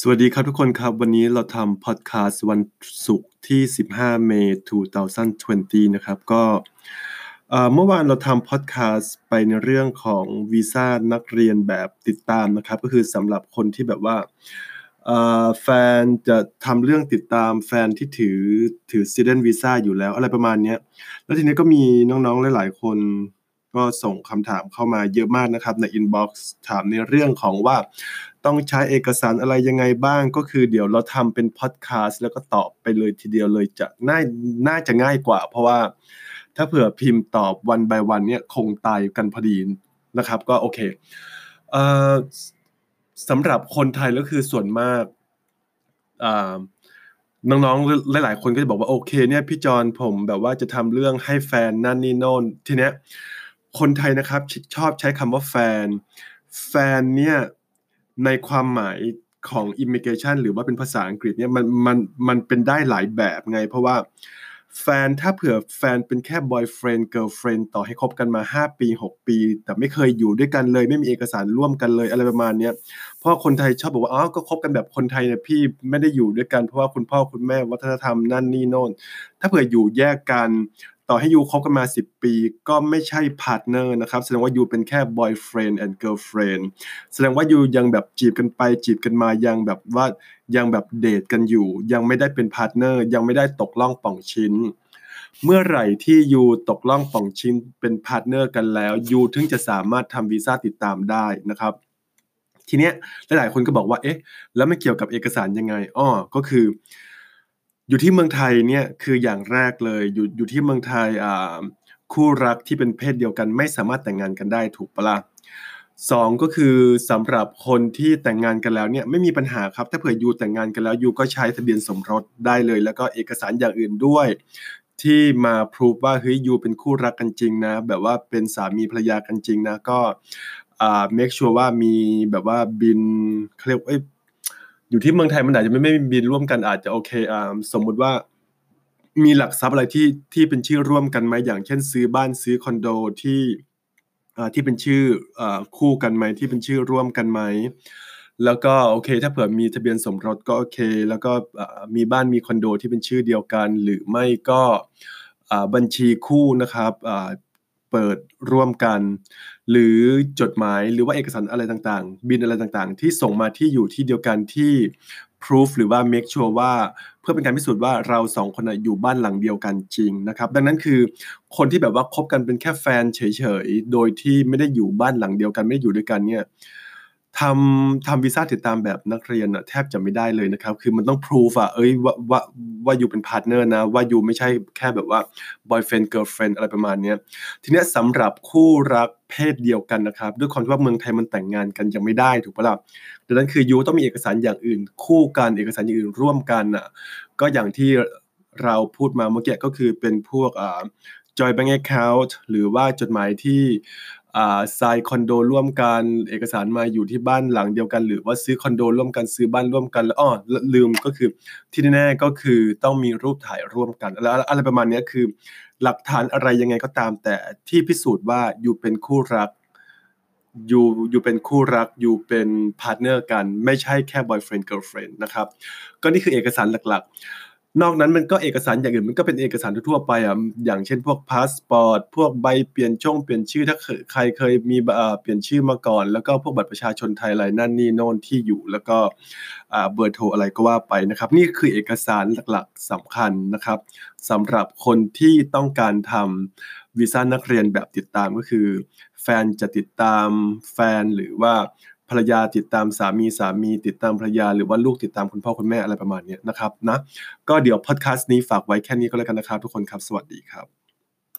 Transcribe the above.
สวัสดีครับทุกคนครับ วันนี้เราทำพอดแคสต์วันศุกร์ที่ 15 เมษายน2020 นะครับ ก็เมื่อวานเราทำพอดแคสต์ไปในเรื่องของวีซ่านักเรียนแบบติดตามนะครับ ก็คือสำหรับคนที่แบบว่าแฟนจะทำเรื่องติดตามแฟนที่ถือถือ student visa อยู่แล้วอะไรประมาณนี้แล้วทีนี้ก็มีน้องๆหลายๆคนก็ส่งคำถามเข้ามาเยอะมากนะครับใน inbox ถามในเรื่องของว่า ต้องใช้เอกสารอะไรยังไงบ้าง ก็คือเดี๋ยวเราทำเป็นพอดแคสต์แล้วก็ตอบไปเลยทีเดียวเลยจะน่าน่าจะง่ายกว่า เพราะว่าถ้าเผื่อพิมพ์ตอบวัน by วันเนี่ยคงตายกันพอดีนะครับ ก็โอเคเอ่อสำหรับคนไทยก็คือส่วนมากน้องๆ หลายๆ คนก็จะบอกว่าโอเคเนี่ยพี่จอนผมแบบว่าจะทำเรื่องให้แฟนนั่นนี่โน่นทีเนี้ยคนไทยนะครับชอบใช้คำว่าแฟน แฟนเนี่ย ในความหมายของ immigration หรือว่าเป็นภาษาอังกฤษเนี่ยมันมันมันเป็นได้หลายแบบไง เพราะว่าแฟนถ้าเผื่อแฟนเป็นแค่ boyfriend girlfriend ต่อให้คบกันมา 5 ปี 6 ปี แต่ไม่เคยอยู่ด้วยกันเลย ไม่มีเอกสารร่วมกันเลยอะไรประมาณเนี้เพราะคนไทยชอบบอกว่าอ๋อก็คบกันแบบคนไทยเนี่ยพี่ไม่ได้อยู่ด้วยกันเพราะว่าคุณพ่อคุณแม่วัฒนธรรมนั่นนี่โน่น ถ้าเผื่ออยู่แยกกัน ต่อให้ you คบกันมา10 ปี ก็ไม่ใช่ partner นะครับ แสดงว่า you เป็นแค่ boyfriend and girlfriend แสดงว่า you ยังแบบจีบกันไปจีบกันมายังแบบว่ายังแบบเดทกันอยู่ ยังไม่ได้เป็น partner ยังไม่ได้ตกล่องปล่องชิ้น เมื่อไหร่ที่ you ตกล่องปล่องชิ้นเป็น partner กันแล้ว you ถึงจะสามารถทำวีซ่าติดตามได้นะครับทีเนี้ยหลายๆคนก็บอกว่าเอ๊ะแล้วไม่เกี่ยวกับเอกสารยังไงอ้อก็คือ อยู่ที่เมืองไทยเนี่ยคืออย่างแรกเลย อยู่อยู่ที่เมืองไทยอ่าคู่รักที่เป็นเพศเดียวกันไม่สามารถแต่งงานกันได้ถูกปะละ่ะสองก็คือสำหรับคนที่แต่งงานกันแล้วเนี่ยไม่มีปัญหาครับ ถ้าเผื่อยูแต่งงานกันแล้วยูก็ใช้ทะเบียนสมรสได้เลย แล้วก็เอกสารอย่างอื่นด้วย ที่มาพิสูจว่าเฮ้ยยูเป็นคู่รักกันจริงนะ แบบว่าเป็นสามีภรรยากันจริงนะก็อ่า make sure ว่ามีแบบว่าบินเขาเรียกเอยูู่่ที่เมืองไทยมันอาจจะไม่ไม่บินร่วมกันอาจจะโอเคอ่าสมมุติว่า มีหลักทรัพย์อะไรที่ที่เป็นชื่อร่วมกันไหมอย่างเช่น ซื้อบ้านซื้อคอนโดที่อ่าที่เป็นชื่ออ่าคู่กันไหมที่เป็นชื่อร่วมกันไหมแล้วก็โอเค ถ้าเผื่อมีทะเบียนสมรสก็โอเค แล้วก็มีบ้านมีคอนโดที่เป็นชื่อเดียวกัน หรือไม่ก็บัญชีคู่นะครับ เปิดร่วมกัน หรือจดหมายหรือว่าเอกสารอะไรต่างๆ บิลอะไรต่างๆ ที่ส่งมาที่อยู่ที่เดียวกันที่ proof หรือว่า make sure ว่าเพื่อเป็นการพิสูจน์ว่าเราสองคนอยู่บ้านหลังเดียวกันจริงนะครับ ดังนั้นคือคนที่แบบว่าคบกันเป็นแค่แฟนเฉยๆ โดยที่ไม่ได้อยู่บ้านหลังเดียวกันไม่ได้อยู่ด้วยกันเนี่ย ทำทำวีซ่าติดตามแบบนักเรียนอะแทบจะไม่ได้เลยนะครับ คือมันต้องพิสูจน์อะเอ้ยว่าว่าว่าอยู่เป็น partner นะ ว่าอยู่ไม่ใช่แค่แบบว่า boyfriend girlfriend อะไรประมาณนี้ทีนี้สำหรับคู่รักเพศเดียวกันนะครับ ด้วยความที่ว่าเมืองไทยมันแต่งงานกันยังไม่ได้ถูกปะล่ะดังนั้นคือยูต้องมีเอกสารอย่างอื่น คู่กันเอกสารอย่างอื่นร่วมกันอะก็อย่างที่เราพูดมาเมื่อกี้ก็คือเป็นพวกอ่า joy bank account หรือว่าจดหมายที่ อ่าทรายคอนโดร่วมกันเอกสารมาอยู่ที่บ้านหลังเดียวกัน หรือว่าซื้อคอนโดร่วมกันซื้อบ้านร่วมกันแล้วอ๋อลืมก็คือที่แน่ๆก็คือต้องมีรูปถ่ายร่วมกันแล้วอะไรประมาณนี้คือ หลักฐานอะไรยังไงก็ตามแต่ที่พิสูจน์ว่าอยู่เป็นคู่รักอยู่อยู่เป็นคู่รักอยู่เป็น partner กัน ไม่ใช่แค่ boyfriend girlfriend นะครับ ก็นี่คือเอกสารหลักๆ นอกนั้นมันก็เอกสารอย่างอื่นมันก็เป็นเอกสารทั่วไปอะอย่างเช่นพวกพาสปอร์ตพวกใบเปลี่ยนช่องเปลี่ยนชื่อถ้าใครเคยมีเปลี่ยนชื่อมาก่อน แล้วก็พวกบัตรประชาชนไทยอะไรนั่นนี่โน่นที่อยู่ แล้วก็เบอร์โทรอะไรก็ว่าไปนะครับ นี่คือเอกสารหลักๆสำคัญนะครับสำหรับคนที่ต้องการทำวีซ่านักเรียนแบบติดตามก็คือ แฟนจะติดตามแฟนหรือว่า ภรรยาติดตามสามีสามีติดตามภรรยา หรือว่าลูกติดตามคุณพ่อคุณแม่อะไรประมาณนี้นะครับนะก็เดี๋ยวพอดแคสต์นี้ฝากไว้แค่นี้ก็แล้วกันนะครับทุกคนครับ สวัสดีครับ